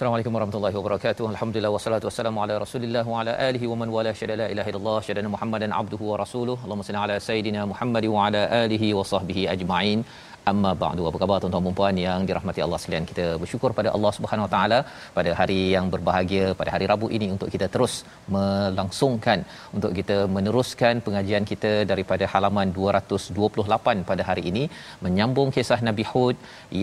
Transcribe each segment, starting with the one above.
السلام عليكم ورحمة الله وبركاته. الحمد لله والصلاة والسلام على رسول الله وعلى آله ومن والاه. شهد لا إله إلا الله شهد أن محمدا عبده ورسوله. اللهم صل على سيدنا محمد وعلى آله وصحبه أجمعين. Amma ba'du. Apa khabar tuan-tuan dan puan yang dirahmati Allah sekalian? Kita bersyukur pada Allah Subhanahu Wa Taala pada hari yang berbahagia pada hari Rabu ini untuk kita terus melangsungkan untuk kita meneruskan pengajian kita daripada halaman 228 pada hari ini menyambung kisah Nabi Hud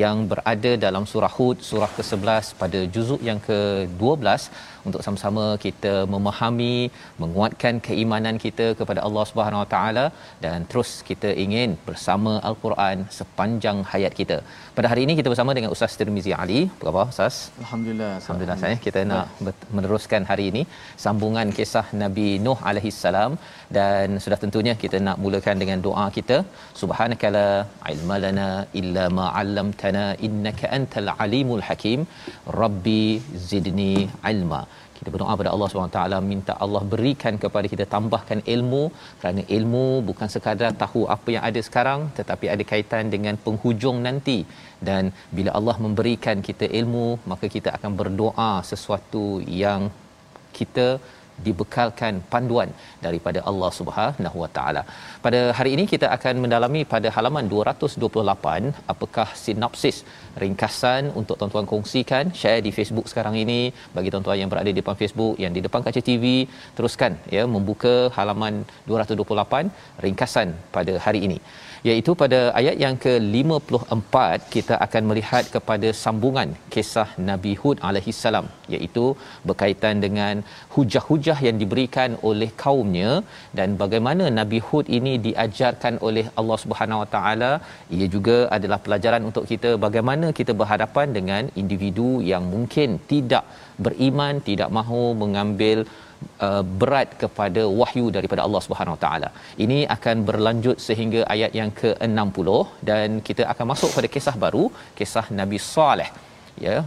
yang berada dalam surah Hud surah ke-11 pada juzuk yang ke-12 untuk sama-sama kita memahami menguatkan keimanan kita kepada Allah Subhanahu Wa Taala dan terus kita ingin bersama Al-Quran sepanjang hayat kita. Pada hari ini kita bersama dengan Ustaz Tirmizi Ali. Apa khabar Ustaz? Alhamdulillah. Alhamdulillah saya kita nak meneruskan hari ini sambungan kisah Nabi Nuh alaihi salam dan sudah tentunya kita nak mulakan dengan doa kita subhanakala ilmalana illa ma 'allamtana innaka antal alimul hakim rabbi zidni ilma kita berdoa pada Allah SWT minta Allah berikan kepada kita tambahkan ilmu. Kerana ilmu bukan sekadar tahu apa yang ada sekarang tetapi ada kaitan dengan penghujung nanti. Dan bila Allah memberikan kita ilmu maka kita akan berdoa sesuatu yang kita dibekalkan panduan daripada Allah Subhanahu Wa Taala. Pada hari ini kita akan mendalami pada halaman 228 apakah sinopsis ringkasan untuk tuan-tuan kongsikan? Share di Facebook sekarang ini. Bagi tuan-tuan yang berada di depan Facebook yang di depan kaca TV teruskan ya membuka halaman 228 ringkasan pada hari ini iaitu pada ayat yang ke-54 kita akan melihat kepada sambungan kisah Nabi Hud alaihi salam iaitu berkaitan dengan hujah-hujah yang diberikan oleh kaumnya dan bagaimana Nabi Hud ini diajarkan oleh Allah Subhanahu Wa Taala. Ia juga adalah pelajaran untuk kita bagaimana kita berhadapan dengan individu yang mungkin tidak beriman tidak mahu mengambil uh, berat kepada wahyu daripada Allah Subhanahu Taala. Ini akan berlanjut sehingga ayat yang ke-60 dan kita akan masuk pada kisah baru, kisah Nabi Saleh. Ya,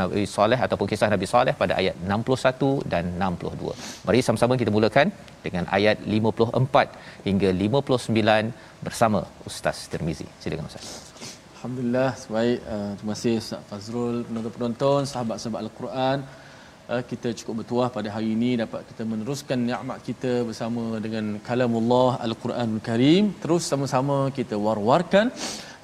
Nabi Saleh ataupun kisah Nabi Saleh pada ayat 61 dan 62. Mari sama-sama kita mulakan dengan ayat 54 hingga 59 bersama Ustaz Tirmizi. Silakan Ustaz. Alhamdulillah, baik. Uh, terima kasih Ustaz Fazrul, penonton-penonton, sahabat-sahabat Al-Quran. Kita cukup bertuah pada hari ini dapat kita meneruskan nikmat kita bersama dengan kalamullah Al-Quranul Karim. Terus sama-sama kita war-warkan,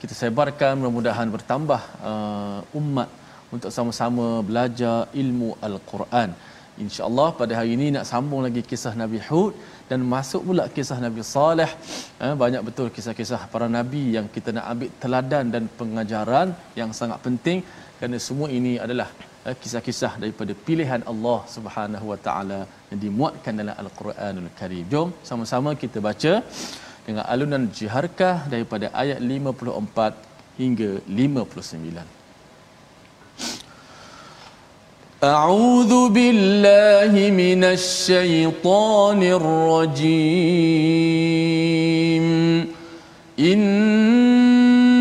kita sebarkan mudah-mudahan bertambah uh, umat untuk sama-sama belajar ilmu Al-Quran. InsyaAllah pada hari ini nak sambung lagi kisah Nabi Hud dan masuk pula kisah Nabi Saleh. Eh, banyak betul kisah-kisah para Nabi yang kita nak ambil teladan dan pengajaran yang sangat penting kerana semua ini adalah eh, kisah-kisah daripada pilihan Allah Subhanahu Wa Taala yang dimuatkan dalam Al-Quranul Karim. Jom sama-sama kita baca dengan alunan jiharkah daripada ayat 54 hingga 59. أعوذ بالله من الشيطان الرجيم إن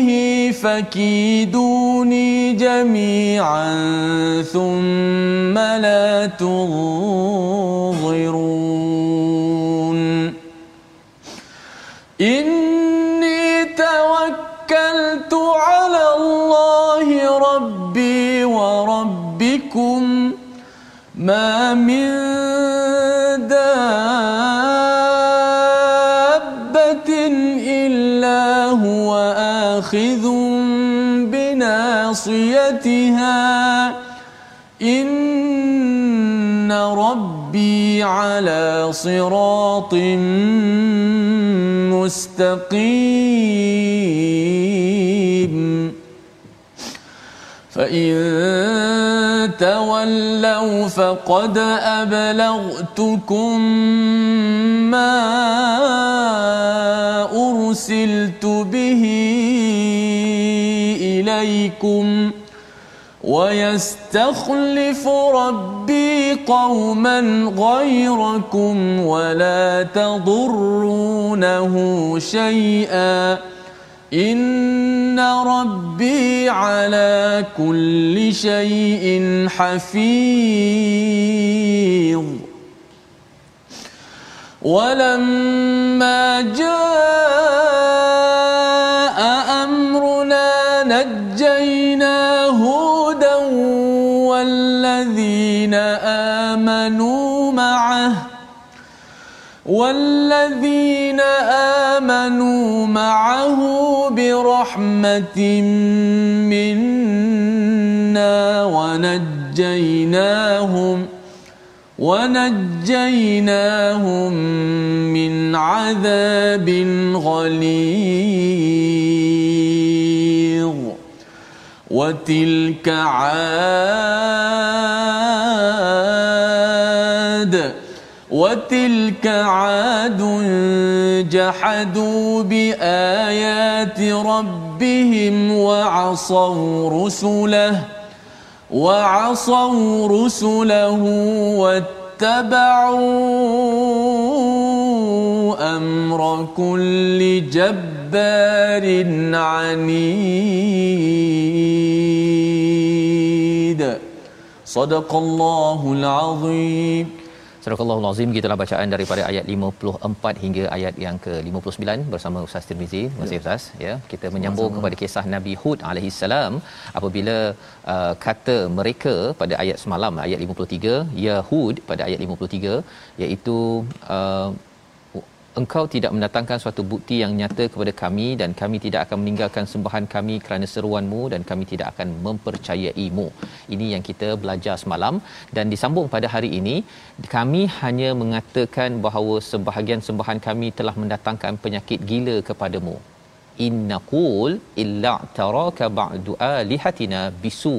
دونه فكيدوني جميعا ثم لا تنظرون. إني توكلت على الله ربي وربكم ما من آخذ بناصيتها إن ربي على صراط مستقيم فإن تولوا فقد أبلغتكم ما أرسلت به إليكم ويستخلف ربي قوما غيركم ولا تضرونه شيئا إن ربي على كل شيء حفيظ. ولما جاء أمرنا نجينا هودا والذين آمنوا معه والذين آمنوا معه برحمة منا ونجيناهم ونجيناهم من عذاب غليظ. وتلك عاد وتلك عاد جحدوا بآيات ربهم وعصوا رسله وعصوا رسله واتبعوا أمر كل جبار عنيد. صدق الله العظيم. Surah Al-Azim gitulah bacaan daripada ayat 54 hingga ayat yang ke-59 bersama Ustaz Tirmizi. Terima kasih Ustaz ya. Kita menyambung Sama-sama. kepada kisah Nabi Hud alaihi salam apabila uh, kata mereka pada ayat semalam ayat 53 Yahud pada ayat 53 iaitu uh, engkau tidak mendatangkan suatu bukti yang nyata kepada kami dan kami tidak akan meninggalkan sembahan kami kerana seruanmu dan kami tidak akan mempercayaimu. Ini yang kita belajar semalam dan disambung pada hari ini kami hanya mengatakan bahawa sebahagian sembahan kami telah mendatangkan penyakit gila kepadamu. Innaqul illa taraka ba'du alihatina bisu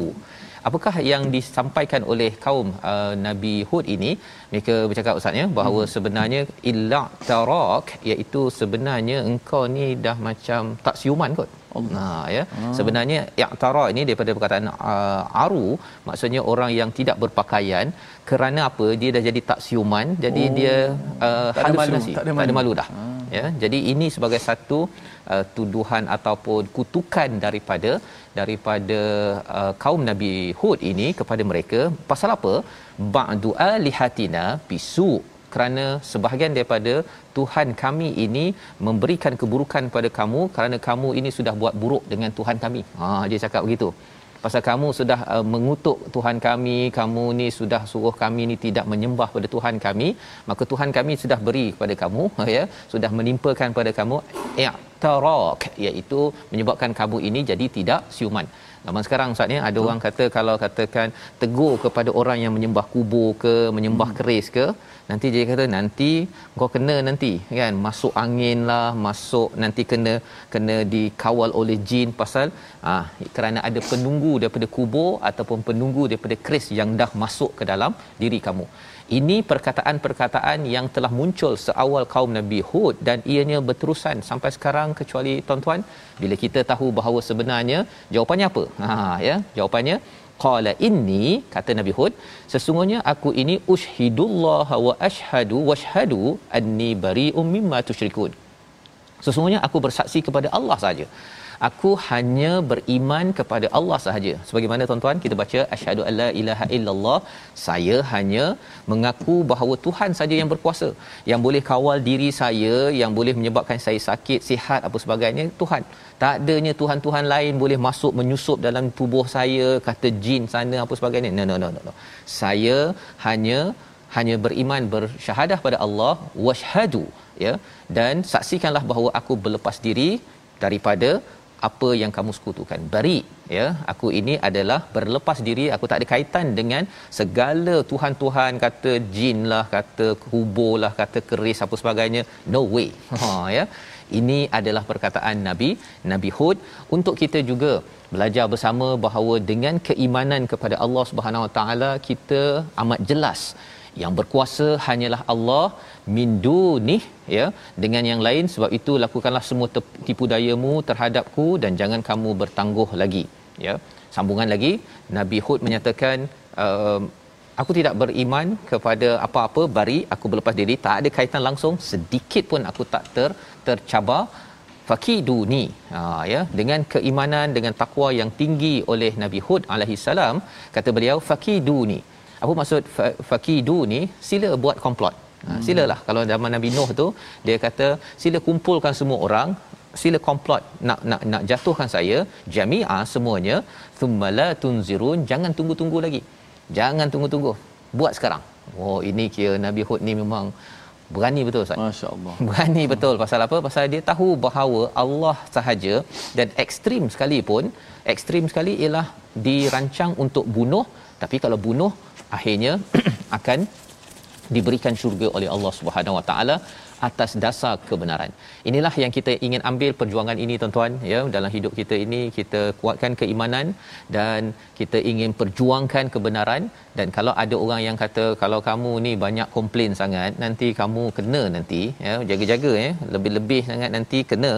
apakah yang disampaikan oleh kaum uh, Nabi Hud ini mereka bercakap ustaznya bahawa hmm. sebenarnya illa tarak iaitu sebenarnya engkau ni dah macam tak siuman kot Nah ya. Hmm. Sebenarnya i'tara ini daripada perkataan uh, aru maksudnya orang yang tidak berpakaian kerana apa dia dah jadi tak siuman jadi oh. dia uh, halusinasi tak ada malu, tak ada malu dah. Hmm. Ya. Jadi ini sebagai satu uh, tuduhan ataupun kutukan daripada daripada uh, kaum Nabi Hud ini kepada mereka pasal apa? Ba'du alihatina bisu. Kerana sebahagian daripada Tuhan kami ini memberikan keburukan pada kamu kerana kamu ini sudah buat buruk dengan Tuhan kami. Ha dia cakap begitu. Pasal kamu sudah uh, mengutuk Tuhan kami kamu ni sudah suruh kami ni tidak menyembah pada Tuhan kami maka Tuhan kami sudah beri kepada kamu ya sudah menimpakan pada kamu i'tarak iaitu menyebabkan kamu ini jadi tidak siuman Zaman sekarang Ustaz ni ada orang kata kalau katakan tegur kepada orang yang menyembah kubur ke, menyembah hmm. keris ke, nanti dia kata nanti kau kena nanti kan masuk angin lah, masuk nanti kena kena dikawal oleh jin pasal ah kerana ada penunggu daripada kubur ataupun penunggu daripada keris yang dah masuk ke dalam diri kamu. Ini perkataan-perkataan yang telah muncul seawal kaum Nabi Hud dan ianya berterusan sampai sekarang kecuali tuan-tuan bila kita tahu bahawa sebenarnya jawapannya apa? Ha ya, jawapannya qala inni kata Nabi Hud sesungguhnya aku ini ushhidullah wa ashhadu washhadu anni bari'um mimma tusyrikun. Sesungguhnya aku bersaksi kepada Allah saja aku hanya beriman kepada Allah sahaja. Sebagaimana tuan-tuan kita baca asyhadu alla ilaha illallah. Saya hanya mengaku bahawa Tuhan saja yang berkuasa yang boleh kawal diri saya yang boleh menyebabkan saya sakit sihat apa sebagainya. Tuhan tak adanya tuhan-tuhan lain boleh masuk menyusup dalam tubuh saya kata jin sana apa sebagainya. No no no no, no. saya hanya hanya beriman bersyahadah pada Allah washhadu ya. Dan saksikanlah bahawa aku berlepas diri daripada apa yang kamu sekutukan. Bari ya. Aku ini adalah berlepas diri. Aku tak ada kaitan dengan segala tuhan-tuhan kata jin lah kata kubur lah kata keris apa sebagainya. No way. Ha ya. Ini adalah perkataan nabi nabi hud. Untuk kita juga belajar bersama bahawa dengan keimanan kepada Allah Subhanahu Wa Taala kita amat jelas yang berkuasa hanyalah Allah min dunih ya. Dengan yang lain sebab itu lakukanlah semua tipu dayamu terhadapku dan jangan kamu bertangguh lagi ya. Sambungan lagi Nabi Hud menyatakan uh, aku tidak beriman kepada apa-apa bari aku berlepas diri. Tak ada kaitan langsung sedikit pun aku tak ter tercabar. Fakiduni ha ya. Dengan keimanan dengan takwa yang tinggi oleh Nabi Hud alaihi salam kata beliau fakiduni apa maksud fakidu ni? Sila buat komplot. Ha, hmm. silalah. Kalau zaman Nabi Nuh tu dia kata sila kumpulkan semua orang sila komplot. Nak nak nak jatuhkan saya jami'a semuanya thumma tunzirun. Jangan tunggu-tunggu lagi. Jangan tunggu-tunggu. Buat sekarang. Oh ini kira Nabi Hud ni memang berani betul Ustaz. Masya-Allah. Berani betul. Pasal apa? Pasal dia tahu bahawa Allah sahaja dan ekstrim sekali pun, ekstrim sekali ialah dirancang untuk bunuh, tapi kalau bunuh akhirnya akan diberikan syurga oleh Allah Subhanahu Wa Taala atas dasar kebenaran. Inilah yang kita ingin ambil perjuangan ini tuan-tuan ya. Dalam hidup kita ini kita kuatkan keimanan dan kita ingin perjuangkan kebenaran. Dan kalau ada orang yang kata kalau kamu ni banyak komplain sangat nanti kamu kena nanti ya. Jaga-jaga ya. Lebih-lebih sangat nanti kena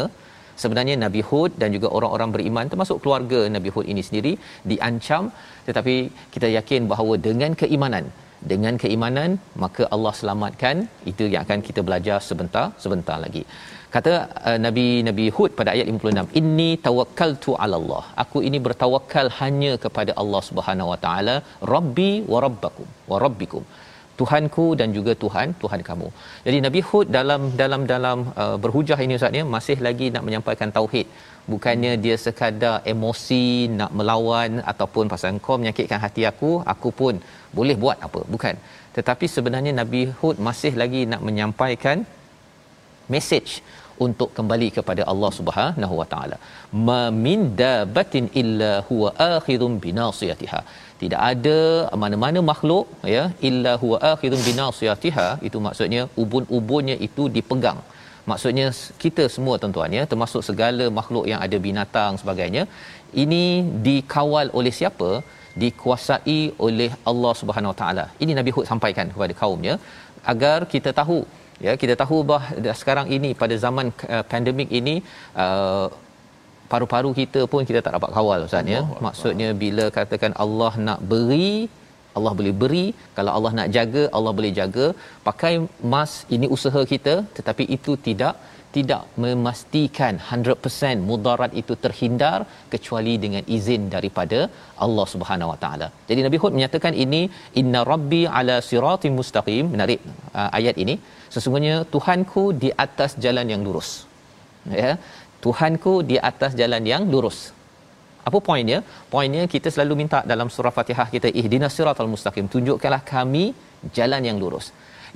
sebenarnya Nabi Hud dan juga orang-orang beriman termasuk keluarga Nabi Hud ini sendiri diancam. Tetapi kita yakin bahawa dengan keimanan dengan keimanan maka Allah selamatkan. Itu yang akan kita belajar sebentar sebentar lagi. Kata uh, Nabi Nabi Hud pada ayat 56 inni tawakkaltu ala Allah. Aku ini bertawakal hanya kepada Allah Subhanahu wa taala rabbi wa rabbakum wa rabbikum Tuhanku dan juga Tuhan Tuhan kamu. Jadi Nabi Hud dalam dalam dalam uh, berhujah ini Ustaz ya masih lagi nak menyampaikan tauhid. Bukannya dia sekadar emosi nak melawan ataupun pasal kau menyakitkan hati aku, aku pun boleh buat apa. Bukan. Tetapi sebenarnya Nabi Hud masih lagi nak menyampaikan message untuk kembali kepada Allah Subhanahu Wa Taala. Ma min dabatin illa huwa akhidun binasiyatiha tidak ada mana-mana makhluk ya illa huwa akhirun binasiyatiha itu maksudnya ubun-ubunnya itu dipegang. Maksudnya kita semua tuan-tuan ya termasuk segala makhluk yang ada binatang sebagainya ini dikawal oleh siapa? Dikuasai oleh Allah Subhanahu Wa Taala. Ini Nabi Hud sampaikan kepada kaumnya agar kita tahu ya kita tahu bahawa sekarang ini pada zaman uh, pandemik ini uh, paru-paru kita pun kita tak dapat kawal ustaz ya. Maksudnya bila katakan Allah nak beri Allah boleh beri. Kalau Allah nak jaga Allah boleh jaga. Pakai mask ini usaha kita tetapi itu tidak tidak memastikan 100% mudarat itu terhindar kecuali dengan izin daripada Allah Subhanahu Wa Taala. Jadi Nabi Hud menyatakan ini inna rabbi ala siratim mustaqim menarik uh, ayat ini sesungguhnya Tuhanku di atas jalan yang lurus. Ya. Tuhanku di atas jalan yang lurus. Apa poinnya? Poinnya kita selalu minta dalam surah Fatihah kita ihdinas siratal mustaqim. Tunjukkanlah kami jalan yang lurus.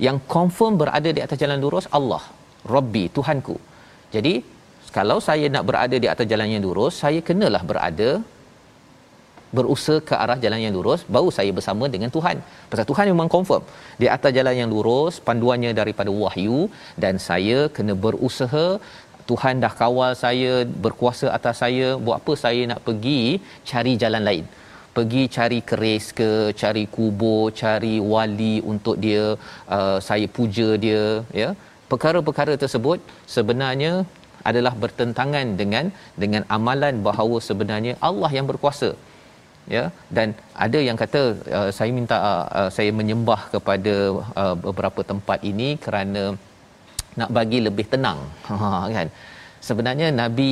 Yang confirm berada di atas jalan lurus Allah, Rabbi, Tuhanku. Jadi kalau saya nak berada di atas jalan yang lurus, saya kenalah berada berusaha ke arah jalan yang lurus baru saya bersama dengan Tuhan. Pasal Tuhan memang confirm. Di atas jalan yang lurus panduannya daripada wahyu dan saya kena berusaha. Tuhan dah kawal saya berkuasa atas saya buat apa saya nak pergi cari jalan lain. Pergi cari keris ke cari kubur cari wali untuk dia uh, saya puja dia ya perkara-perkara tersebut sebenarnya adalah bertentangan dengan dengan amalan bahawa sebenarnya Allah yang berkuasa. Ya dan ada yang kata uh, saya minta uh, uh, saya menyembah kepada uh, beberapa tempat ini kerana nak bagi lebih tenang. Ha kan sebenarnya Nabi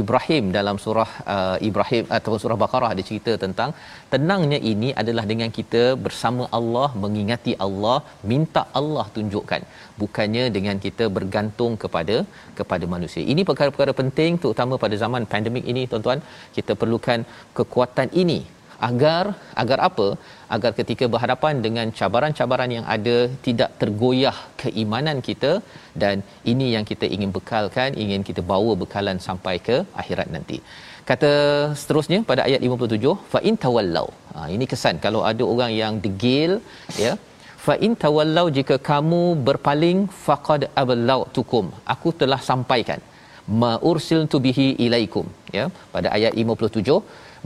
Ibrahim dalam surah uh, Ibrahim atau surah Baqarah ada cerita tentang tenangnya ini adalah dengan kita bersama Allah mengingati Allah minta Allah tunjukkan. Bukannya dengan kita bergantung kepada kepada manusia. Ini perkara-perkara penting terutama pada zaman pandemik ini tuan-tuan. Kita perlukan kekuatan ini agar agar apa? Agar ketika berhadapan dengan cabaran-cabaran yang ada tidak tergoyah keimanan kita dan ini yang kita ingin bekalkan ingin kita bawa bekalan sampai ke akhirat nanti. Kata seterusnya pada ayat 57 fa in tawallau. Ha, ini kesan. Kalau ada orang yang degil ya fa in tawallau jika kamu berpaling faqad ablautukum. Aku telah sampaikan ma ursiltu bihi ilaikum ya pada ayat 57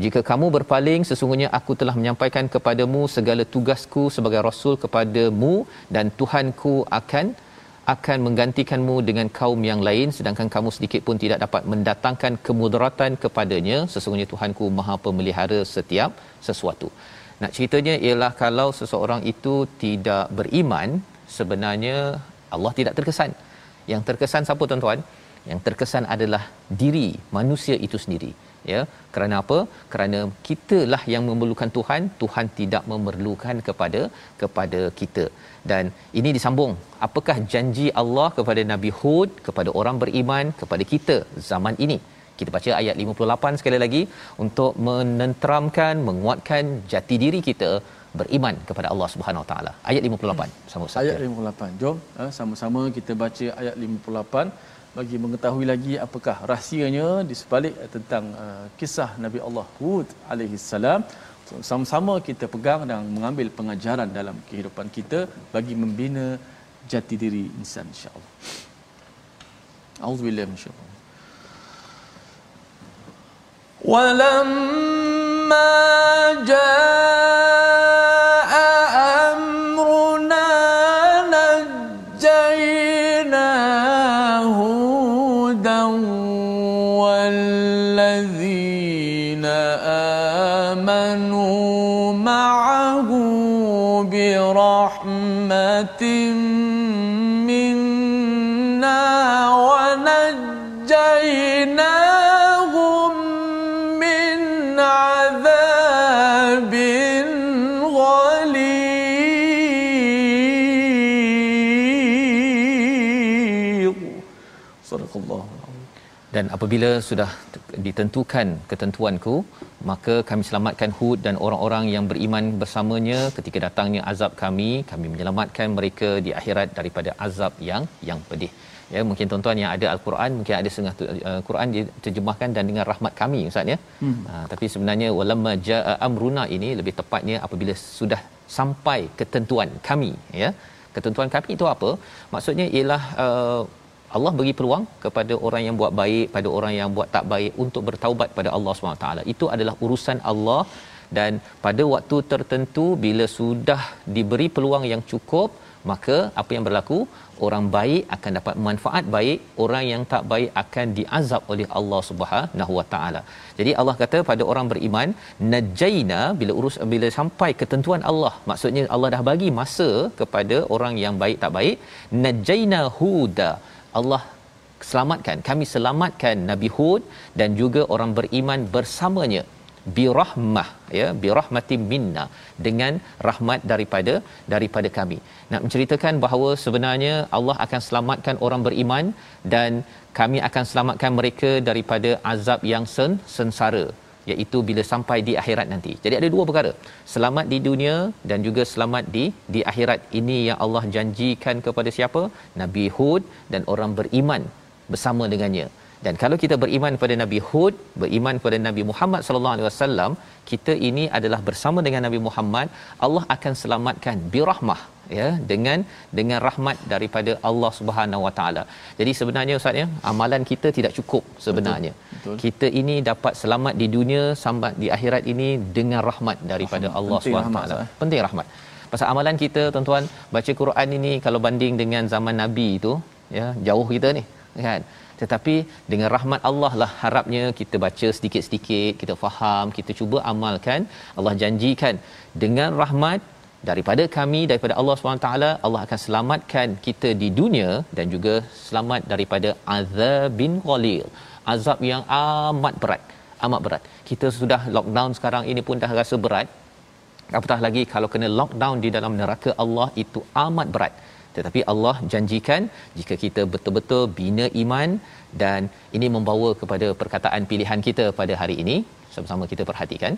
jika kamu berpaling sesungguhnya aku telah menyampaikan kepadamu segala tugasku sebagai rasul kepadamu dan Tuhanku akan akan menggantikanmu dengan kaum yang lain sedangkan kamu sedikit pun tidak dapat mendatangkan kemudaratan kepadanya sesungguhnya Tuhanku Maha Pemelihara setiap sesuatu. Nak ceritanya ialah kalau seseorang itu tidak beriman sebenarnya Allah tidak terkesan. Yang terkesan siapa tuan-tuan? Yang terkesan adalah diri manusia itu sendiri ya kerana apa? Kerana kitalah yang memerlukan Tuhan Tuhan tidak memerlukan kepada kepada kita. Dan ini disambung. Apakah janji Allah kepada Nabi Hud kepada orang beriman kepada kita zaman ini? Kita baca ayat 58 sekali lagi. Untuk menenteramkan menguatkan jati diri kita beriman kepada Allah Subhanahu Taala. Ayat 58 sama ayat 58 jom eh, sama-sama kita baca ayat 58 bagi mengetahui lagi apakah rahsianya di sebalik tentang uh, kisah Nabi Allah Hud alaihi salam sama-sama kita pegang dan mengambil pengajaran dalam kehidupan kita bagi membina jati diri insan insya-Allah. Auzubillahi minasyaitanir Walamma jaa dan apabila sudah ditentukan ketentuanku maka kami selamatkan Hud dan orang-orang yang beriman bersamanya. Ketika datangnya azab kami kami menyelamatkan mereka di akhirat daripada azab yang yang pedih. Ya mungkin tuan-tuan yang ada al-Quran mungkin ada setengah uh, Quran diterjemahkan dan dengan rahmat kami ustaz ya? Hmm. uh, tapi sebenarnya walamma jaa amruna ini lebih tepatnya apabila sudah sampai ketentuan kami ya? Ketentuan kami itu apa? Maksudnya ialah uh, Allah beri peluang kepada orang yang buat baik pada orang yang buat tak baik untuk bertaubat pada Allah SWT itu adalah urusan Allah. Dan pada waktu tertentu bila sudah diberi peluang yang cukup maka apa yang berlaku? Orang baik akan dapat manfaat baik orang yang tak baik akan diazab oleh Allah Subhanahu Wa Taala. Jadi Allah kata pada orang beriman najaina bila urus bila sampai ketentuan Allah maksudnya Allah dah bagi masa kepada orang yang baik tak baik najaina huda Allah selamatkan kami selamatkan Nabi Hud dan juga orang beriman bersamanya. Birahmah ya birahmatim minna dengan rahmat daripada daripada kami. Nak menceritakan bahawa sebenarnya Allah akan selamatkan orang beriman dan kami akan selamatkan mereka daripada azab yang sen sengsara iaitu bila sampai di akhirat nanti. Jadi ada dua perkara. Selamat di dunia dan juga selamat di di akhirat. Ini yang Allah janjikan kepada siapa? Nabi Hud dan orang beriman bersama dengannya. Dan kalau kita beriman kepada Nabi Hud, beriman kepada Nabi Muhammad sallallahu alaihi wasallam, kita ini adalah bersama dengan Nabi Muhammad, Allah akan selamatkan birahmah ya dengan dengan rahmat daripada Allah Subhanahu Wa Taala. Jadi sebenarnya ustaz ya, amalan kita tidak cukup sebenarnya. Betul. Betul. Kita ini dapat selamat di dunia sampai di akhirat ini dengan rahmat daripada rahmat. Allah Subhanahu Wa Taala. Penting rahmat. Pasal amalan kita tuan-tuan baca Quran ini kalau banding dengan zaman Nabi itu ya jauh kita ni kan tetapi dengan rahmat Allah lah harapnya kita baca sedikit-sedikit kita faham kita cuba amalkan. Allah janjikan dengan rahmat daripada kami daripada Allah SWT Allah akan selamatkan kita di dunia dan juga selamat daripada azabin ghalil azab yang amat berat amat berat. Kita sudah lockdown sekarang ini pun dah rasa berat. Apatah lagi kalau kena lockdown di dalam neraka Allah itu amat berat tetapi Allah janjikan jika kita betul-betul bina iman dan ini membawa kepada perkataan pilihan kita pada hari ini sama-sama kita perhatikan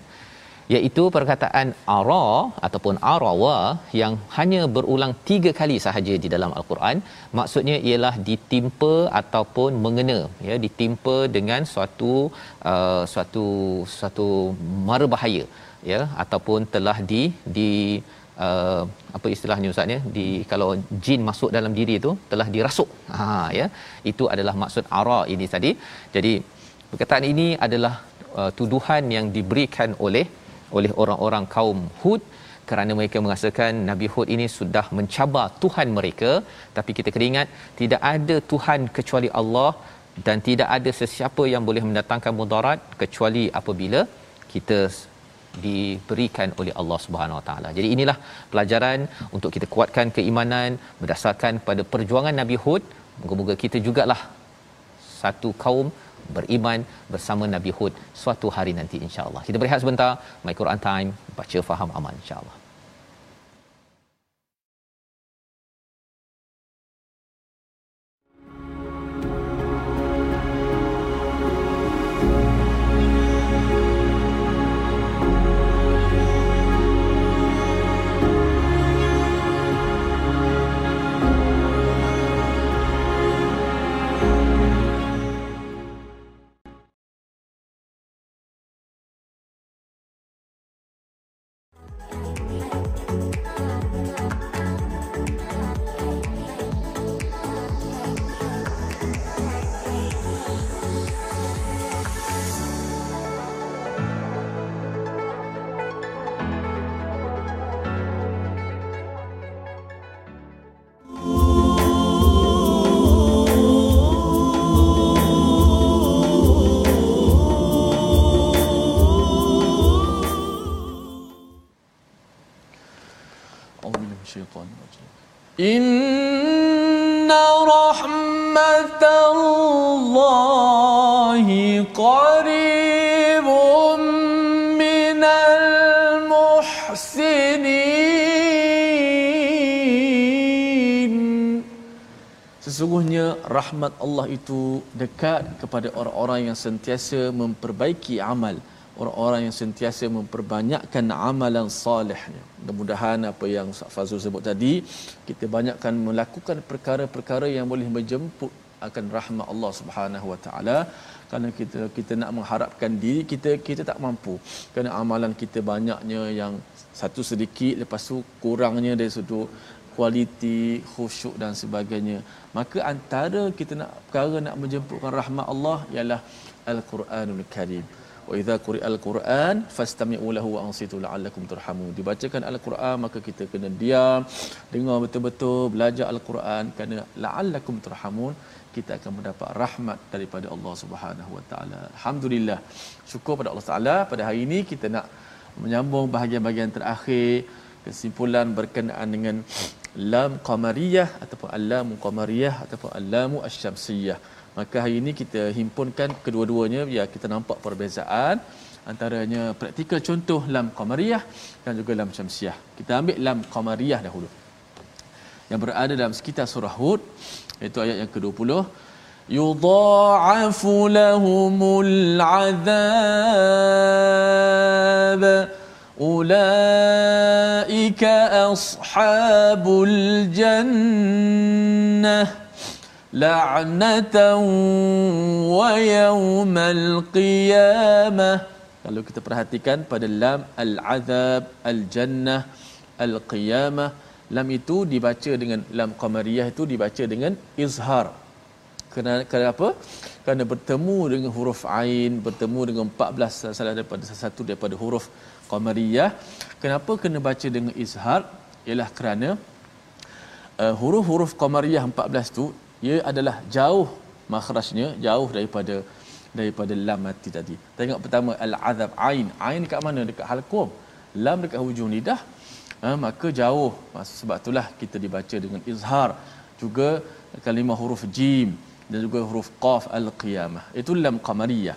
iaitu perkataan ara ataupun arawa yang hanya berulang tiga kali sahaja di dalam al-Quran. Maksudnya ialah ditimpa ataupun mengena ya ditimpa dengan suatu uh, suatu suatu mara bahaya ya ataupun telah di di uh, apa istilahnya ustaz ya di kalau jin masuk dalam diri itu telah dirasuk. Ha ya. Itu adalah maksud ara ini tadi. Jadi perkataan ini adalah uh, tuduhan yang diberikan oleh oleh orang-orang kaum Hud kerana mereka merasakan Nabi Hud ini sudah mencabar Tuhan mereka. Tapi kita kena ingat tidak ada Tuhan kecuali Allah dan tidak ada sesiapa yang boleh mendatangkan mudarat kecuali apabila kita diberikan oleh Allah Subhanahu Wa Taala. Jadi inilah pelajaran untuk kita kuatkan keimanan berdasarkan pada perjuangan Nabi Hud. Moga-moga kita jugalah satu kaum beriman bersama Nabi Hud suatu hari nanti insya-Allah. Kita berehat sebentar, My Quran Time, baca faham aman insya-Allah. إن رحمة الله قريب من المحسنين Sesungguhnya rahmat Allah itu dekat kepada orang-orang yang sentiasa memperbaiki amal orang-orang yang sentiasa memperbanyakkan amalan salihnya. Mudah-mudahan apa yang Fazul sebut tadi, kita banyakkan melakukan perkara-perkara yang boleh menjemput akan rahmat Allah Subhanahu Wa Taala. Kerana kita kita nak mengharapkan diri kita kita tak mampu. Kerana amalan kita banyaknya yang satu sedikit lepas tu kurangnya dari sudut kualiti khusyuk dan sebagainya. Maka antara kita nak perkara nak menjemputkan rahmat Allah ialah al-Quranul Karim wa idza quri'al quran fastami'u lahu wa ansitu la'allakum turhamun. Dibacakan al-quran maka kita kena diam dengar betul-betul belajar al-quran. Kerana la'allakum turhamun kita akan mendapat rahmat daripada Allah Subhanahu wa taala. Alhamdulillah. Syukur pada Allah taala. Pada hari ini kita nak menyambung bahagian-bahagian terakhir. Kesimpulan berkenaan dengan lam qamariyah ataupun al-lam qamariyah ataupun al-lam asy-syamsiyah Maka hari ini kita himpunkan kedua-duanya biar kita nampak perbezaan antaranya praktikal contoh lam qamariyah dan juga lam syamsiah. Kita ambil lam qamariyah dahulu. Yang berada dalam sekitar surah Hud iaitu ayat yang ke-20 yudha'afu lahumul azab ulaika ashabul jannah wa yawmal qiyamah kalau kita perhatikan pada lam al-azab al-jannah al-qiyamah lam itu dibaca dengan lam qamariyah itu dibaca dengan izhar. Kerana kenapa kerana bertemu dengan huruf ain bertemu dengan 14 salah daripada satu daripada huruf qamariyah. Kenapa kena baca dengan izhar? Ialah kerana uh, huruf-huruf qamariyah 14 tu ia adalah jauh makhrajnya jauh daripada daripada lam mati tadi. Tengok pertama al-azab ain. Ain dekat mana? Dekat halqum. Lam dekat hujung lidah. Ha, maka jauh. Sebab itulah kita dibaca dengan izhar. Juga kalimah huruf jim dan juga huruf qaf al-qiyamah. Itu lam qamariyah.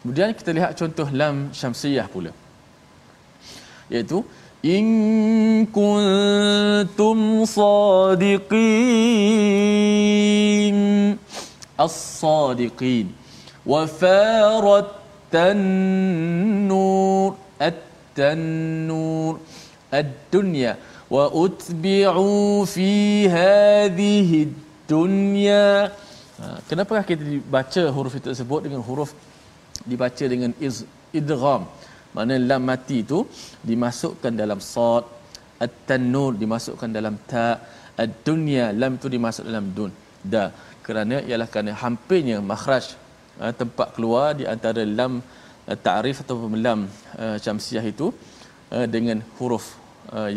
Kemudian kita lihat contoh lam syamsiyah pula. Iaitu in kuntum sadiqin as-sadiqin wa farat tanur at-tanur ad-dunya wa utbi'u fi hadhihi dunya ha, kenapa kita dibaca huruf itu tersebut dengan huruf dibaca dengan idgham mana lam mati itu dimasukkan dalam sad at-tanur dimasukkan dalam ta ad-dunya lam itu dimasuk dalam dun. Da kerana ialah kerana hampirnya makhraj uh, tempat keluar di antara lam uh, ta'rif atau lam uh, syamsiah itu dengan huruf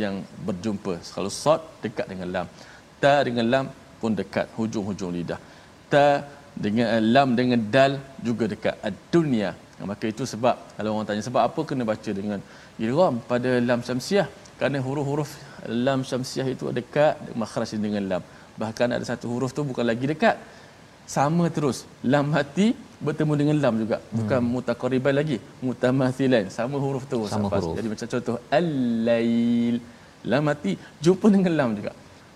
yang berjumpa. Kalau sad dekat dengan lam. Ta dengan lam pun dekat hujung-hujung lidah. Ta dengan lam dengan dal juga dekat. Ad-dunya maka itu sebab kalau orang tanya sebab apa kena baca dengan idgham pada lam syamsiah? Kerana huruf-huruf lam syamsiah itu dekat makhraj dengan lam. Bahkan ada satu huruf tu bukan lagi dekat. Sama terus. Lam hati bertemu dengan lam juga. Bukan hmm. mutaqariban lagi. Mutamathilan. Sama huruf tu. Sama huruf. jadi macam contoh al-lail. Lam hati. Jumpa dengan lam juga.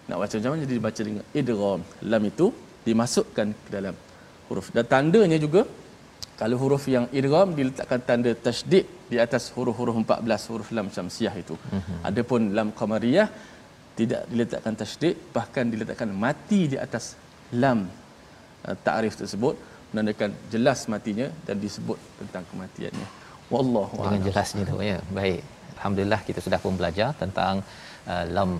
Nak baca macam mana? Jadi dibaca dengan idgham lam itu dimasukkan ke dalam huruf. Dan tandanya juga kalau huruf yang idgham diletakkan tanda tasydid di atas huruf-huruf 14 huruf lam syamsiah itu. Mm-hmm. Adapun lam qamariyah tidak diletakkan tasydid bahkan diletakkan mati di atas lam uh, ta'rif tersebut menandakan jelas matinya dan disebut tentang kematiannya. Wallahu Dengan alam. jelasnya tu ya. Baik. Alhamdulillah kita sudah pun belajar tentang uh, lam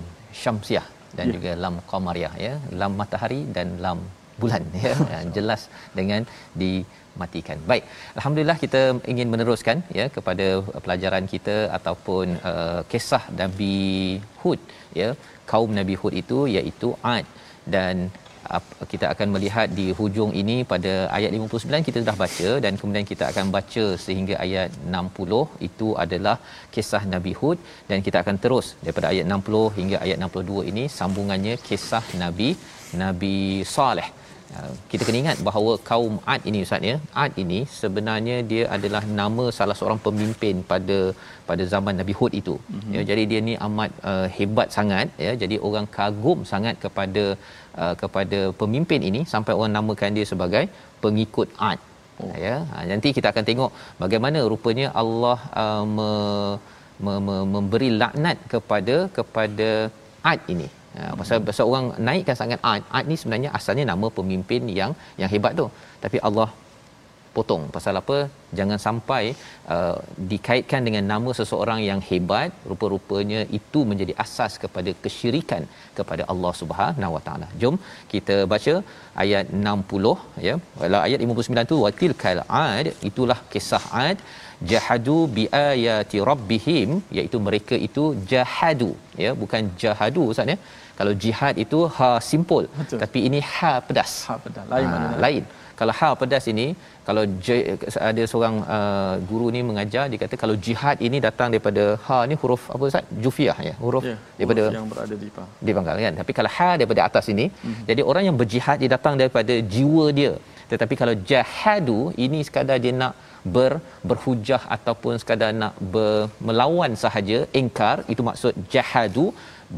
syamsiah dan ya. juga lam qamariyah ya. Lam matahari dan lam bulan ya. jelas dengan di matikan. Baik. Alhamdulillah kita ingin meneruskan ya kepada pelajaran kita ataupun uh, kisah Nabi Hud ya. Kaum Nabi Hud itu iaitu Ad dan kita akan melihat di hujung ini pada ayat 59 kita dah baca dan kemudian kita akan baca sehingga ayat 60 itu adalah kisah Nabi Hud dan kita akan terus daripada ayat 60 hingga ayat 62 ini sambungannya kisah Nabi Nabi Saleh kita kena ingat bahawa kaum Ad ini ustaz ya. Ad ini sebenarnya dia adalah nama salah seorang pemimpin pada pada zaman Nabi Hud itu. Mm-hmm. ya jadi dia ni amat uh, hebat sangat ya. Jadi orang kagum sangat kepada uh, kepada pemimpin ini sampai orang namakan dia sebagai pengikut Ad. Oh. ya ha, nanti kita akan tengok bagaimana rupanya Allah uh, me, me, me, memberi laknat kepada kepada Ad ini Ya, pasal pasal orang naikkan sangat Ad. Ad ni sebenarnya asalnya nama pemimpin yang yang hebat tu. Tapi Allah potong. Pasal apa? Jangan sampai uh, dikaitkan dengan nama seseorang yang hebat, rupa-rupanya itu menjadi asas kepada kesyirikan kepada Allah Subhanahu Wa Taala. Jom kita baca ayat 60 ya. Kalau ayat 59 tu watil kal ad itulah kisah Ad jahadu bi ayati rabbihim iaitu mereka itu jahadu ya bukan jahadu ustaz ya kalau jihad itu ha simpul Betul. tapi ini ha pedas. Ha pedas. Lain ha, mana lain. Kalau ha pedas ini kalau j, ada seorang uh, guru ni mengajar dia kata kalau jihad ini datang daripada ha ni huruf apa ustaz? Jufiah ya huruf yeah, daripada huruf yang berada di pang. di pangkal kan? Tapi kalau ha daripada atas ini mm-hmm. jadi orang yang berjihad dia datang daripada jiwa dia. Tetapi kalau jahadu ini sekadar dia nak ber berhujah ataupun sekadar nak ber, melawan sahaja engkar itu maksud jahadu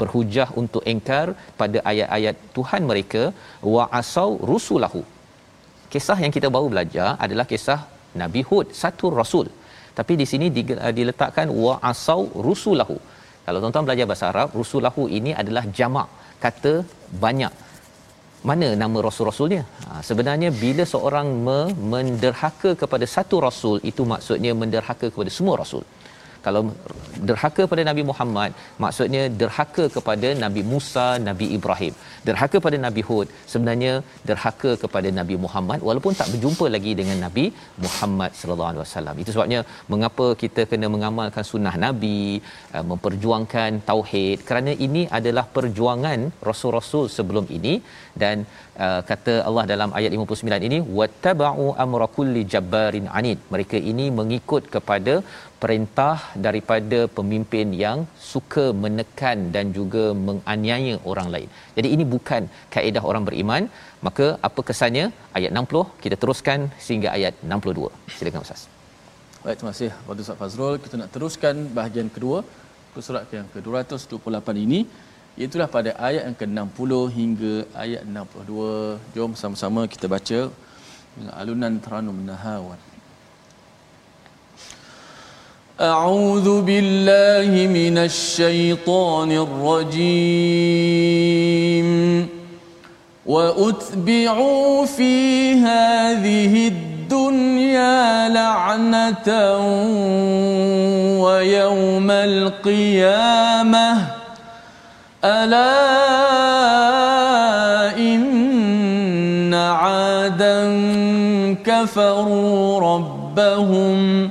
berhujah untuk engkar pada ayat-ayat Tuhan mereka wa asau rusulahu. Kisah yang kita baru belajar adalah kisah Nabi Hud satu rasul. Tapi di sini diletakkan wa asau rusulahu. Kalau tuan-tuan belajar bahasa Arab rusulahu ini adalah jamak kata banyak mana nama rasul-rasulnya? Ha, sebenarnya bila seorang me- menderhaka kepada satu rasul itu maksudnya menderhaka kepada semua rasul kalau derhaka pada Nabi Muhammad maksudnya derhaka kepada Nabi Musa, Nabi Ibrahim. Derhaka pada Nabi Hud sebenarnya derhaka kepada Nabi Muhammad walaupun tak berjumpa lagi dengan Nabi Muhammad sallallahu alaihi wasallam. Itu sebabnya mengapa kita kena mengamalkan sunnah Nabi, uh, memperjuangkan tauhid kerana ini adalah perjuangan rasul-rasul sebelum ini dan uh, kata Allah dalam ayat 59 ini wattaba'u amra kulli jabbarin anid. Mereka ini mengikut kepada perintah daripada pemimpin yang suka menekan dan juga menganiaya orang lain. Jadi ini bukan kaedah orang beriman. Maka apa kesannya? Ayat 60 kita teruskan sehingga ayat 62. Silakan Ustaz. Baik, terima kasih Fadil Ustaz Fazrul. Kita nak teruskan bahagian kedua surat yang ke-228 ini Itulah pada ayat yang ke-60 hingga ayat 62. Jom sama-sama kita baca dengan alunan Taranum Nahawan. أعوذ بالله من الشيطان الرجيم. وأتبعوا في هذه الدنيا لعنة ويوم القيامة. ألا إن عادا كفروا ربهم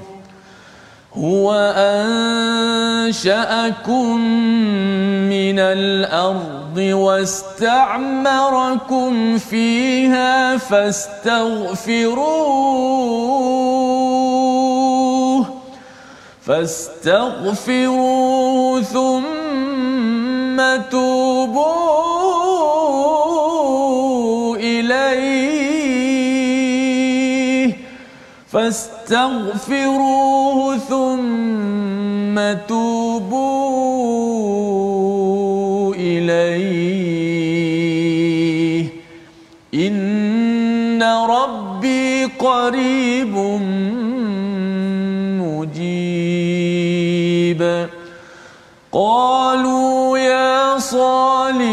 هو أنشأكم من الأرض واستعمركم فيها فاستغفروه فاستغفروه ثم توبوا إليه فاستغفروه ثم توبوا إليه. إن ربي قريب مجيب. يا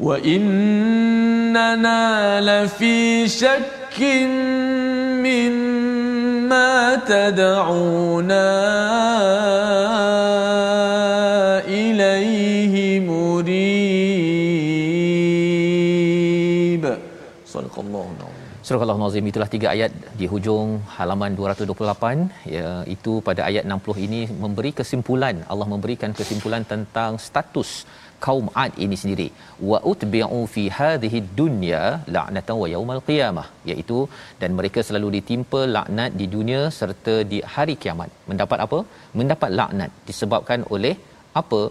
وإننا لفي شك مما تدعونا إليه مريب صدق الله العظيم Surah Al-Nazim itulah tiga ayat di hujung halaman 228 ya itu pada ayat 60 ini memberi kesimpulan Allah memberikan kesimpulan tentang status kaum Ad ini sendiri. Wa utbi'u fi hadhihi dunya la'natan wa yaumal qiyamah. Iaitu dan mereka selalu ditimpa laknat di dunia serta di hari kiamat. Mendapat apa? Mendapat laknat disebabkan oleh apa?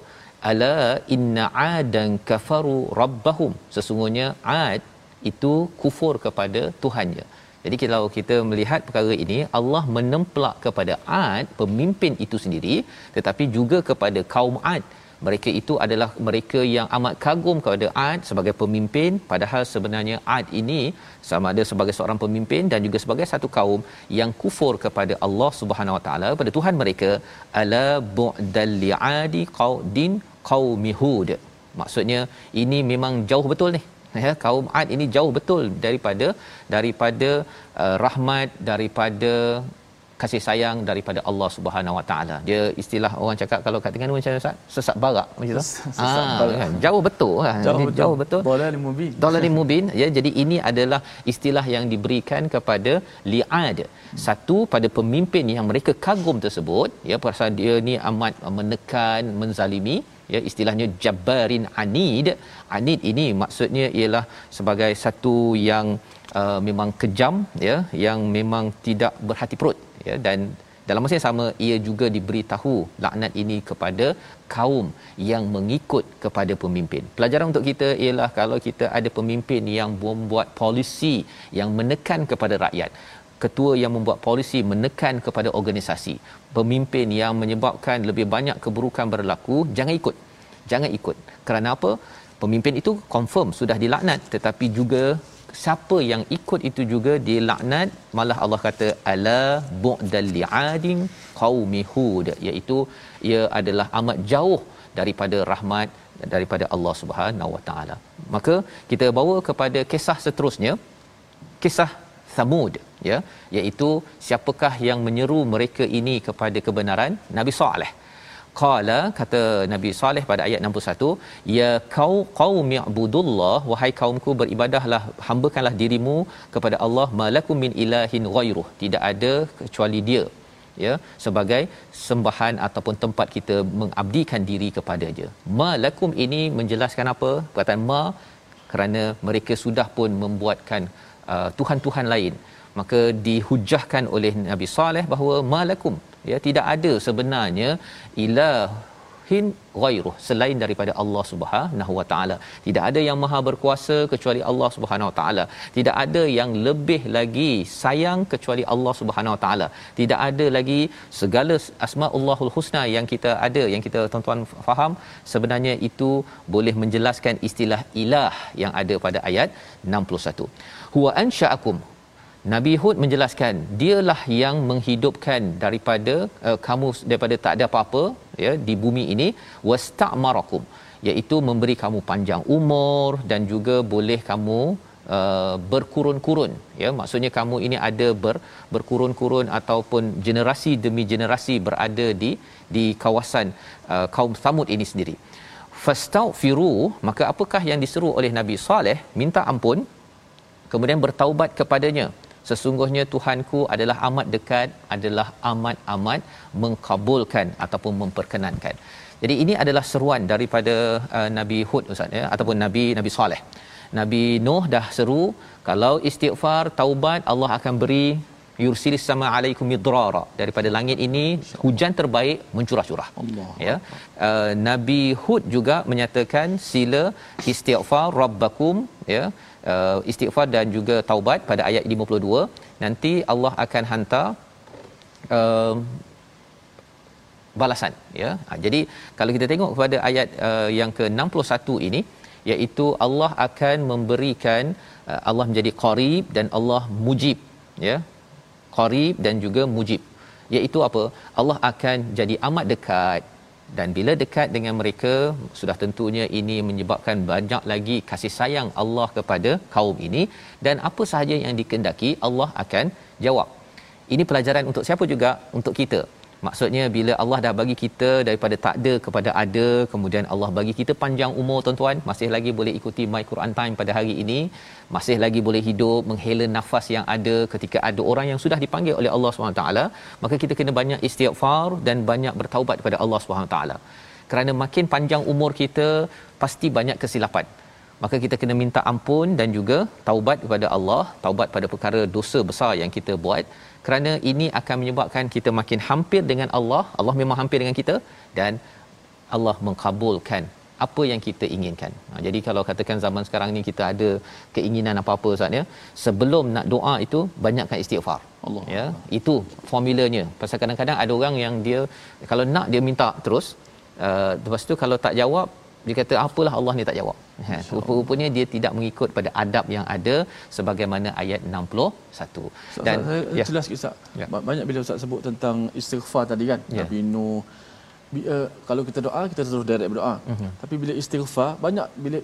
Ala inna adan kafaru rabbahum. Sesungguhnya ad itu kufur kepada Tuhannya. Jadi kalau kita melihat perkara ini Allah menemplak kepada Ad pemimpin itu sendiri tetapi juga kepada kaum Ad mereka itu adalah mereka yang amat kagum kepada Ad sebagai pemimpin. Padahal sebenarnya Ad ini sama ada sebagai seorang pemimpin dan juga sebagai satu kaum yang kufur kepada Allah Subhanahu Wa Taala pada Tuhan mereka. Ala bu'dal li'adi qaudin qaumi hud. Maksudnya ini memang jauh betul ni. Ya kaum Ad ini jauh betul daripada daripada uh, rahmat daripada kasih sayang daripada Allah Subhanahu Wa Taala. Dia istilah orang cakap kalau kat Terengganu macam Ustaz, sesak barak macam tu. Sesak barak. kan? Jauh betul lah. Jauh betul. Jauh betul. Lima mubin. Dollar mubin ya jadi ini adalah istilah yang diberikan kepada li'ad satu pada pemimpin yang mereka kagum tersebut ya pasal dia ni amat menekan menzalimi ya istilahnya jabbarin anid anid ini maksudnya ialah sebagai satu yang uh, memang kejam ya yang memang tidak berhati perut ya dan dalam masa yang sama ia juga diberitahu laknat ini kepada kaum yang mengikut kepada pemimpin. Pelajaran untuk kita ialah kalau kita ada pemimpin yang membuat polisi yang menekan kepada rakyat, ketua yang membuat polisi menekan kepada organisasi, pemimpin yang menyebabkan lebih banyak keburukan berlaku, jangan ikut. Jangan ikut. Kerana apa? Pemimpin itu confirm sudah dilaknat tetapi juga siapa yang ikut itu juga dilaknat malah Allah kata ala bu'dal li'adin qaumi hud iaitu ia adalah amat jauh daripada rahmat daripada Allah Subhanahu Wa Taala. Maka kita bawa kepada kisah seterusnya kisah Thamud ya iaitu siapakah yang menyeru mereka ini kepada kebenaran Nabi Saleh qala kata Nabi Saleh pada ayat 61 ya kau qaumi ibudullah wahai kaumku beribadahlah hambakanlah dirimu kepada Allah malakum min ilahin ghairuh. Tidak ada kecuali dia ya sebagai sembahan ataupun tempat kita mengabdikan diri kepada dia. Malakum ini menjelaskan apa? Perkataan ma kerana mereka sudah pun membuatkan uh, tuhan-tuhan lain. Maka dihujahkan oleh Nabi Saleh bahawa malakum ya tidak ada sebenarnya ilahin ghairuh selain daripada Allah Subhanahu wa taala. Tidak ada yang maha berkuasa kecuali Allah Subhanahu wa taala. Tidak ada yang lebih lagi sayang kecuali Allah Subhanahu wa taala. Tidak ada lagi segala asmaullahul husna yang kita ada yang kita tuan-tuan faham. Sebenarnya itu boleh menjelaskan istilah ilah yang ada pada ayat 61 huwa ansha'akum Nabi Hud menjelaskan dialah yang menghidupkan daripada uh, kamu daripada tak ada apa-apa ya di bumi ini. Wasta'marakum iaitu memberi kamu panjang umur dan juga boleh kamu uh, berkurun-kurun ya. Maksudnya kamu ini ada ber, berkurun-kurun ataupun generasi demi generasi berada di di kawasan uh, kaum Samud ini sendiri. Fastaghfiru maka apakah yang diseru oleh Nabi Saleh? Minta ampun kemudian bertaubat kepadanya sesungguhnya Tuhanku adalah amat dekat adalah amat-amat mengkabulkan ataupun memperkenankan. Jadi ini adalah seruan daripada uh, Nabi Hud ustaz ya ataupun Nabi Nabi Saleh. Nabi Nuh dah seru kalau istighfar taubat Allah akan beri yursilis sama alaikum midrara. Daripada langit ini hujan terbaik mencurah-curah. Allah. ya. Uh, Nabi Hud juga menyatakan sila istighfar rabbakum ya uh, istighfar dan juga taubat pada ayat 52 nanti Allah akan hantar uh, balasan ya. Ha, jadi kalau kita tengok kepada ayat uh, yang ke-61 ini iaitu Allah akan memberikan uh, Allah menjadi qarib dan Allah mujib ya. Qarib dan juga mujib. Iaitu apa? Allah akan jadi amat dekat dan bila dekat dengan mereka sudah tentunya ini menyebabkan banyak lagi kasih sayang Allah kepada kaum ini. Dan apa sahaja yang dikendaki Allah akan jawab. Ini pelajaran untuk siapa juga? Untuk kita Maksudnya bila Allah dah bagi kita daripada tak ada kepada ada, kemudian Allah bagi kita panjang umur tuan-tuan, masih lagi boleh ikuti My Quran Time pada hari ini, masih lagi boleh hidup menghela nafas yang ada ketika ada orang yang sudah dipanggil oleh Allah SWT, maka kita kena banyak istighfar dan banyak bertaubat kepada Allah SWT. Kerana makin panjang umur kita, pasti banyak kesilapan. Maka kita kena minta ampun dan juga taubat kepada Allah, taubat pada perkara dosa besar yang kita buat kerana ini akan menyebabkan kita makin hampir dengan Allah. Allah memang hampir dengan kita dan Allah mengkabulkan apa yang kita inginkan. Ha, jadi kalau katakan zaman sekarang ni kita ada keinginan apa-apa Ustaz ya, sebelum nak doa itu banyakkan istighfar. Allah. Ya, itu formulanya. Pasal kadang-kadang ada orang yang dia kalau nak dia minta terus uh, lepas tu kalau tak jawab dia kata apalah Allah ni tak jawab. Ha, rupa-rupanya dia tidak mengikut pada adab yang ada sebagaimana ayat 61. Dan saya ya. jelas sikit Ustaz. Ya. Ya. Banyak bila Ustaz sebut tentang istighfar tadi kan. Ya. Nabi Nuh uh, kalau kita doa kita terus direct berdoa. Uh-huh. Tapi bila istighfar banyak bila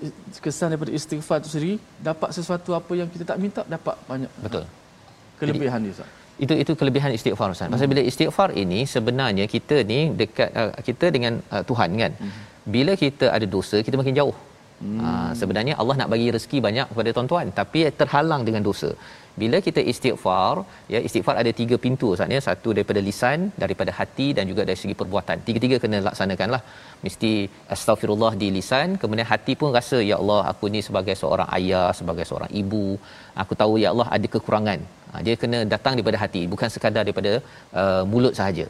kesan daripada istighfar tu sendiri dapat sesuatu apa yang kita tak minta dapat banyak Betul. kelebihan dia Ustaz. itu itu kelebihan istighfar Ustaz. Pasal bila istighfar ini sebenarnya kita ni dekat uh, kita dengan uh, Tuhan kan. Hmm. Bila kita ada dosa kita makin jauh. Hmm. Uh, sebenarnya Allah nak bagi rezeki banyak kepada tuan-tuan tapi terhalang dengan dosa. Bila kita istighfar, ya istighfar ada tiga pintu Ustaz ya. Satu daripada lisan, daripada hati dan juga dari segi perbuatan. Tiga-tiga kena laksanakanlah. Mesti astagfirullah di lisan, kemudian hati pun rasa ya Allah aku ni sebagai seorang ayah, sebagai seorang ibu, aku tahu ya Allah ada kekurangan. Ha, dia kena datang daripada hati bukan sekadar daripada uh, mulut sahaja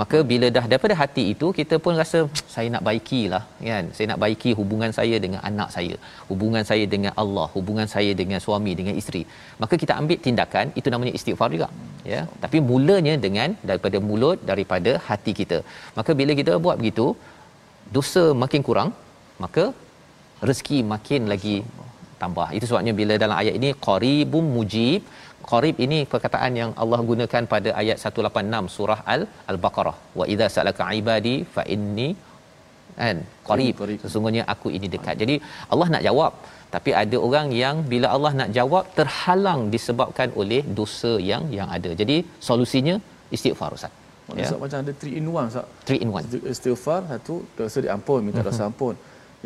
maka bila dah daripada hati itu kita pun rasa saya nak baikilah kan? Saya nak baiki hubungan saya dengan anak saya hubungan saya dengan Allah hubungan saya dengan suami dengan isteri. Maka kita ambil tindakan itu namanya istighfar juga ya? Tapi mulanya dengan daripada mulut daripada hati kita. Maka bila kita buat begitu dosa makin kurang maka rezeki makin lagi tambah. Itu sebabnya bila dalam ayat ini qaribum mujib qarib ini perkataan yang Allah gunakan pada ayat 186 surah al al-baqarah. Wa idza salaka ibadi fa inni kan qarib. Sesungguhnya aku ini dekat. Jadi Allah nak jawab. Tapi ada orang yang bila Allah nak jawab terhalang disebabkan oleh dosa yang yang ada. Jadi solusinya istighfar ustaz. Ya. macam ada 3 in 1 ustaz. 3 in 1 istighfar satu dosa diampun minta dosa uh-huh. ampun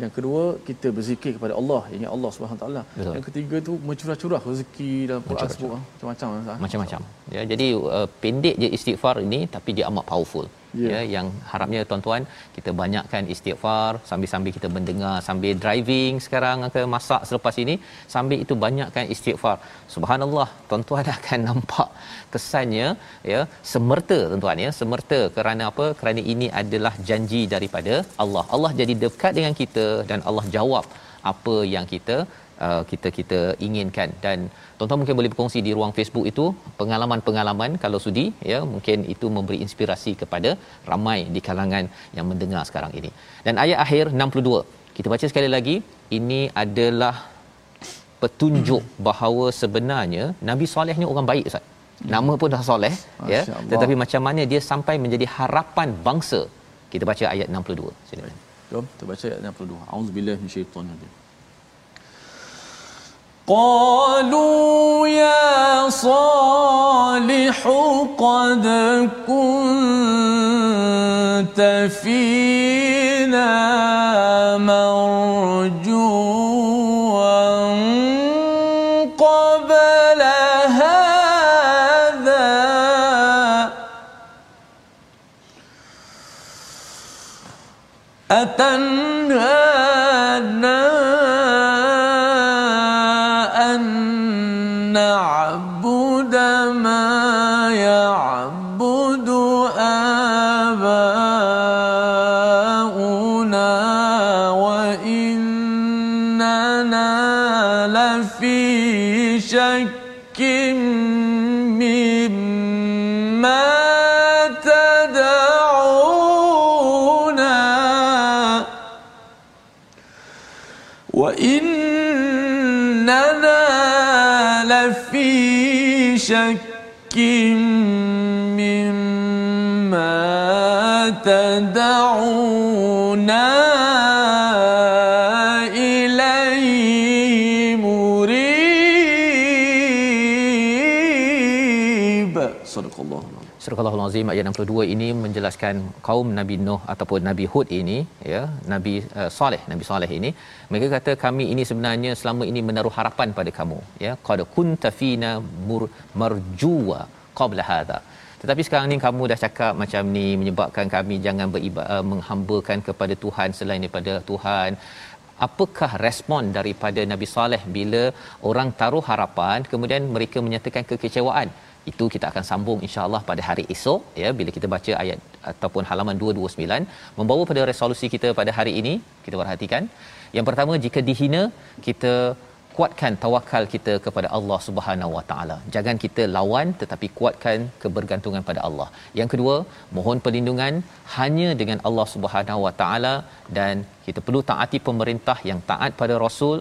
yang kedua kita berzikir kepada Allah ingat Allah Subhanahu taala. Yang ketiga tu mencurah-curah rezeki dalam Quran sebut macam-macam macam-macam. Ya jadi uh, pendek je istighfar ini tapi dia amat powerful yeah. ya yang harapnya tuan-tuan kita banyakkan istighfar sambil-sambil kita mendengar sambil driving sekarang ke masak selepas ini sambil itu banyakkan istighfar. Subhanallah tuan-tuan akan nampak kesannya ya semerta tuan-tuan ya semerta kerana apa? Kerana ini adalah janji daripada Allah. Allah jadi dekat dengan kita dan Allah jawab apa yang kita uh, kita kita inginkan dan tuan-tuan mungkin boleh berkongsi di ruang Facebook itu pengalaman-pengalaman kalau sudi ya mungkin itu memberi inspirasi kepada ramai di kalangan yang mendengar sekarang ini dan ayat akhir 62 kita baca sekali lagi ini adalah petunjuk bahawa sebenarnya Nabi Soleh ni orang baik Ustaz. Nama pun dah soleh ya. Tetapi macam mana dia sampai menjadi harapan bangsa? Kita baca ayat 62. Silakan. Jom kita baca ayat 62. Auzubillahi minasyaitonir rajim. قالوا يا صالح قد كنت فينا مرجوا شك مما تدعونا Surah Al-Azim ayat 62 ini menjelaskan kaum Nabi Nuh ataupun Nabi Hud ini ya Nabi uh, Saleh Nabi Saleh ini. Mereka kata kami ini sebenarnya selama ini menaruh harapan pada kamu ya. Qad kunta fina mur marjuwa qabla hadha. Tetapi sekarang ni kamu dah cakap macam ni menyebabkan kami jangan beribadah menghambakan kepada Tuhan selain daripada Tuhan. Apakah respon daripada Nabi Saleh bila orang taruh harapan kemudian mereka menyatakan kekecewaan itu kita akan sambung insya-Allah pada hari esok ya bila kita baca ayat ataupun halaman 229 membawa pada resolusi kita pada hari ini kita perhatikan yang pertama jika dihina kita kuatkan tawakal kita kepada Allah Subhanahu Wa Taala. Jangan kita lawan tetapi kuatkan kebergantungan pada Allah. Yang kedua, mohon perlindungan hanya dengan Allah Subhanahu Wa Taala dan kita perlu taati pemerintah yang taat pada Rasul